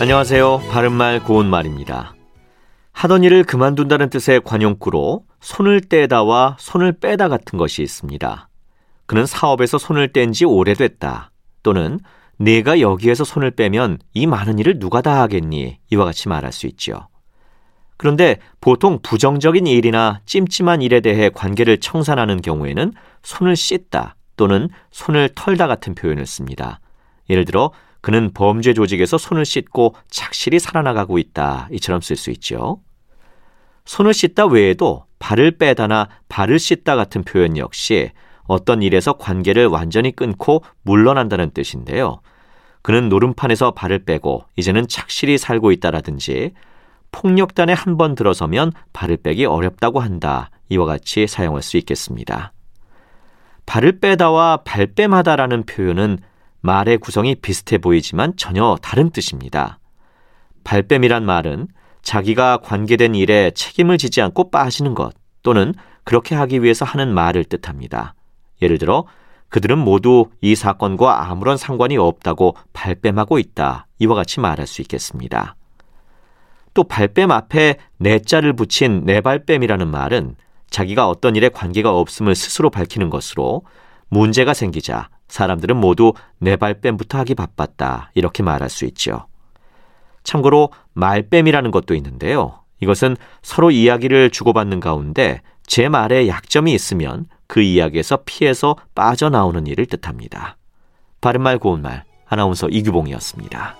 안녕하세요. 바른말 고운말입니다. 하던 일을 그만둔다는 뜻의 관용구로 손을 떼다와 손을 빼다 같은 것이 있습니다. 그는 사업에서 손을 뗀 지 오래됐다. 또는 내가 여기에서 손을 빼면 이 많은 일을 누가 다 하겠니? 이와 같이 말할 수 있죠. 그런데 보통 부정적인 일이나 찜찜한 일에 대해 관계를 청산하는 경우에는 손을 씻다 또는 손을 털다 같은 표현을 씁니다. 예를 들어 그는 범죄 조직에서 손을 씻고 착실히 살아나가고 있다. 이처럼 쓸 수 있죠. 손을 씻다 외에도 발을 빼다나 발을 씻다 같은 표현 역시 어떤 일에서 관계를 완전히 끊고 물러난다는 뜻인데요. 그는 노름판에서 발을 빼고 이제는 착실히 살고 있다라든지 폭력단에 한 번 들어서면 발을 빼기 어렵다고 한다. 이와 같이 사용할 수 있겠습니다. 발을 빼다와 발뺌하다라는 표현은 말의 구성이 비슷해 보이지만 전혀 다른 뜻입니다. 발뺌이란 말은 자기가 관계된 일에 책임을 지지 않고 빠지는 것 또는 그렇게 하기 위해서 하는 말을 뜻합니다. 예를 들어 그들은 모두 이 사건과 아무런 상관이 없다고 발뺌하고 있다. 이와 같이 말할 수 있겠습니다. 또 발뺌 앞에 내 자를 붙인 내 발뺌이라는 말은 자기가 어떤 일에 관계가 없음을 스스로 밝히는 것으로 문제가 생기자 사람들은 모두 내 발뺌부터 하기 바빴다. 이렇게 말할 수 있죠. 참고로 말뺨이라는 것도 있는데요. 이것은 서로 이야기를 주고받는 가운데 제 말에 약점이 있으면 그 이야기에서 피해서 빠져나오는 일을 뜻합니다. 바른말 고운말 아나운서 이규봉이었습니다.